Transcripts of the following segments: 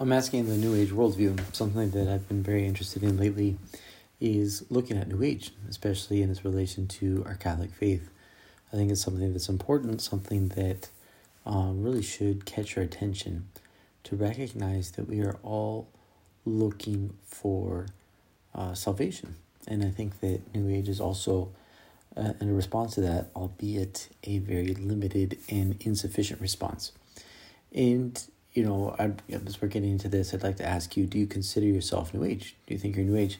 I'm asking the New Age worldview. Something that I've been very interested in lately is looking at New Age, especially in its relation to our Catholic faith. I think it's something that's important, something that um, really should catch our attention to recognize that we are all looking for uh, salvation. And I think that New Age is also uh, in response to that, albeit a very limited and insufficient response. And you know, I, as we're getting into this, I'd like to ask you: Do you consider yourself New Age? Do you think you're New Age?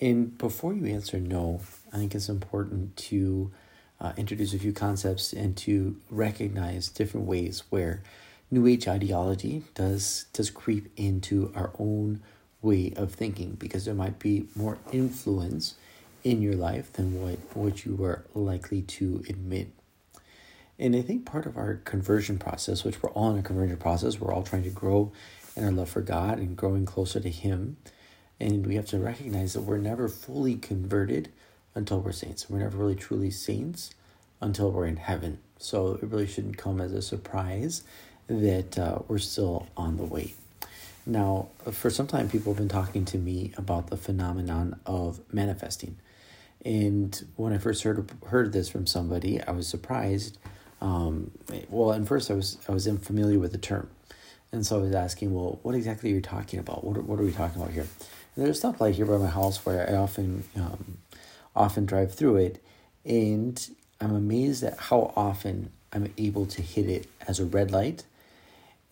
And before you answer no, I think it's important to uh, introduce a few concepts and to recognize different ways where New Age ideology does does creep into our own way of thinking because there might be more influence in your life than what, what you are likely to admit. And I think part of our conversion process, which we're all in a conversion process, we're all trying to grow in our love for God and growing closer to Him. And we have to recognize that we're never fully converted until we're saints. We're never really truly saints until we're in heaven. So it really shouldn't come as a surprise that uh, we're still on the way. Now, for some time, people have been talking to me about the phenomenon of manifesting. And when I first heard heard this from somebody, I was surprised. Um, well, at first I was I was unfamiliar with the term, and so I was asking, well, what exactly are you talking about? What what are we talking about here? And there's stuff like here by my house where I often um, often drive through it, and I'm amazed at how often I'm able to hit it as a red light,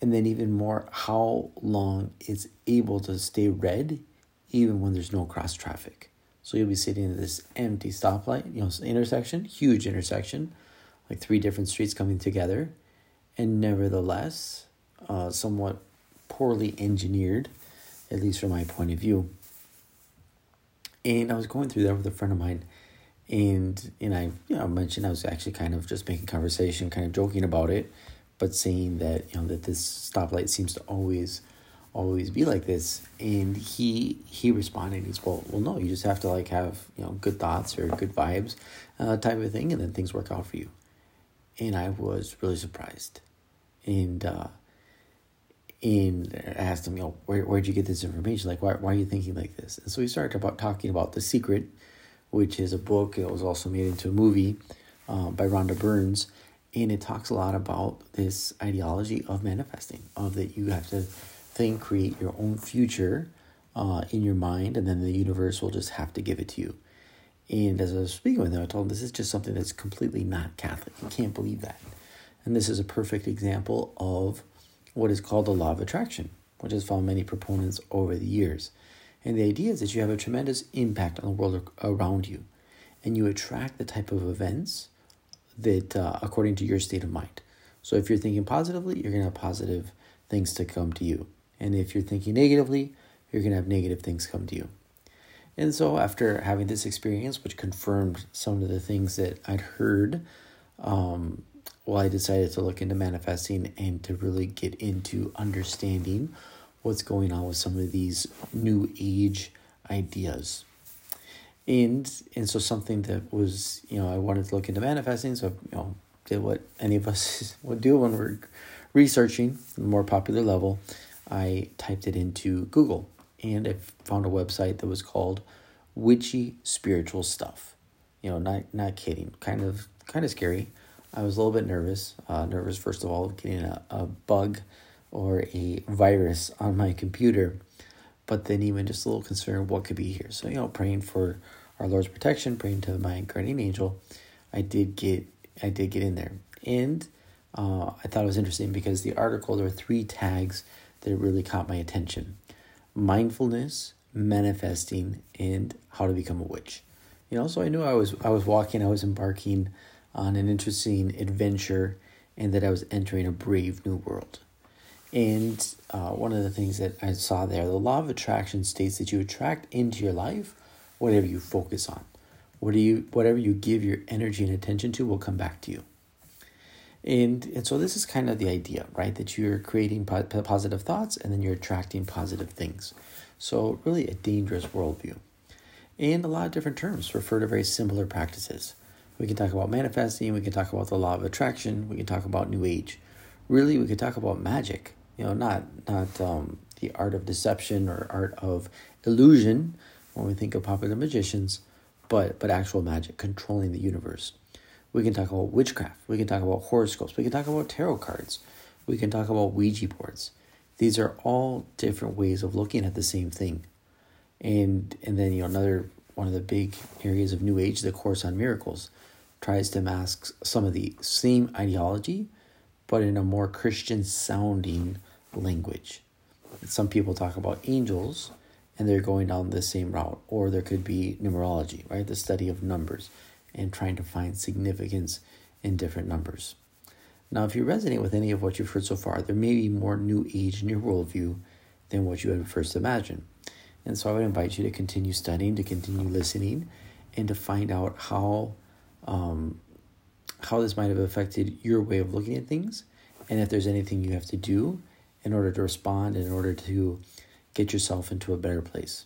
and then even more how long it's able to stay red, even when there's no cross traffic. So you'll be sitting at this empty stoplight, you know, intersection, huge intersection, like three different streets coming together, and nevertheless, uh, somewhat poorly engineered, at least from my point of view. And I was going through that with a friend of mine, and and I you know I mentioned I was actually kind of just making conversation, kind of joking about it, but saying that you know that this stoplight seems to always always be like this. And he he responded he's well well no you just have to like have you know good thoughts or good vibes uh, type of thing and then things work out for you and i was really surprised. And uh and I asked him you know where, where'd you get this information? Like why, why are you thinking like this? And so we started about talking about the secret which is a book it was also made into a movie uh, by rhonda burns. And it talks a lot about this ideology of manifesting of that you have to think, create your own future uh, in your mind, and then the universe will just have to give it to you. And as I was speaking with him, I told him this is just something that's completely not Catholic. You can't believe that. And this is a perfect example of what is called the law of attraction, which has found many proponents over the years. And the idea is that you have a tremendous impact on the world around you, and you attract the type of events that, uh, according to your state of mind. So if you're thinking positively, you're going to have positive things to come to you. And if you're thinking negatively, you're going to have negative things come to you. And so, after having this experience, which confirmed some of the things that I'd heard, um, well, I decided to look into manifesting and to really get into understanding what's going on with some of these new age ideas. And and so something that was, you know, I wanted to look into manifesting, so you know, did what any of us would do when we're researching the more popular level. I typed it into Google and I found a website that was called Witchy Spiritual Stuff. You know, not not kidding, kind of kind of scary. I was a little bit nervous. Uh, nervous first of all, getting a, a bug or a virus on my computer, but then even just a little concerned what could be here. So you know, praying for our Lord's protection, praying to my guardian angel. I did get I did get in there, and uh, I thought it was interesting because the article there were three tags that really caught my attention mindfulness, manifesting, and how to become a witch. You know, so I knew I was I was walking, I was embarking on an interesting adventure, and that I was entering a brave new world. And uh, one of the things that I saw there, the law of attraction states that you attract into your life whatever you focus on. What do you, whatever you give your energy and attention to will come back to you. And, and so this is kind of the idea, right? That you're creating po- positive thoughts and then you're attracting positive things. So, really, a dangerous worldview. And a lot of different terms refer to very similar practices. We can talk about manifesting, we can talk about the law of attraction, we can talk about New Age. Really, we could talk about magic. You know, not not um, the art of deception or art of illusion when we think of popular magicians, but but actual magic controlling the universe. We can talk about witchcraft. We can talk about horoscopes. We can talk about tarot cards. We can talk about Ouija boards. These are all different ways of looking at the same thing. And and then you know another one of the big areas of New Age, the Course on Miracles, tries to mask some of the same ideology, but in a more Christian sounding language. Some people talk about angels and they're going down the same route, or there could be numerology, right? The study of numbers and trying to find significance in different numbers. Now, if you resonate with any of what you've heard so far, there may be more new age in your worldview than what you had first imagined. And so I would invite you to continue studying, to continue listening, and to find out how um, how this might have affected your way of looking at things, and if there's anything you have to do in order to respond, in order to get yourself into a better place.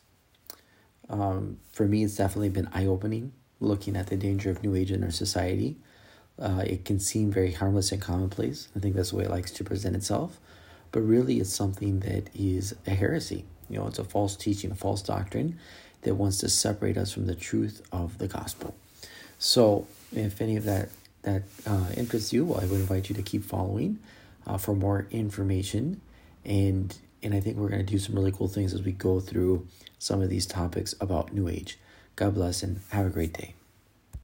Um, for me, it's definitely been eye opening looking at the danger of New Age in our society. Uh, it can seem very harmless and commonplace. I think that's the way it likes to present itself. But really, it's something that is a heresy. You know, it's a false teaching, a false doctrine that wants to separate us from the truth of the gospel. So, if any of that that uh, interests you, well, I would invite you to keep following uh, for more information. And and I think we're going to do some really cool things as we go through some of these topics about New Age. God bless and have a great day.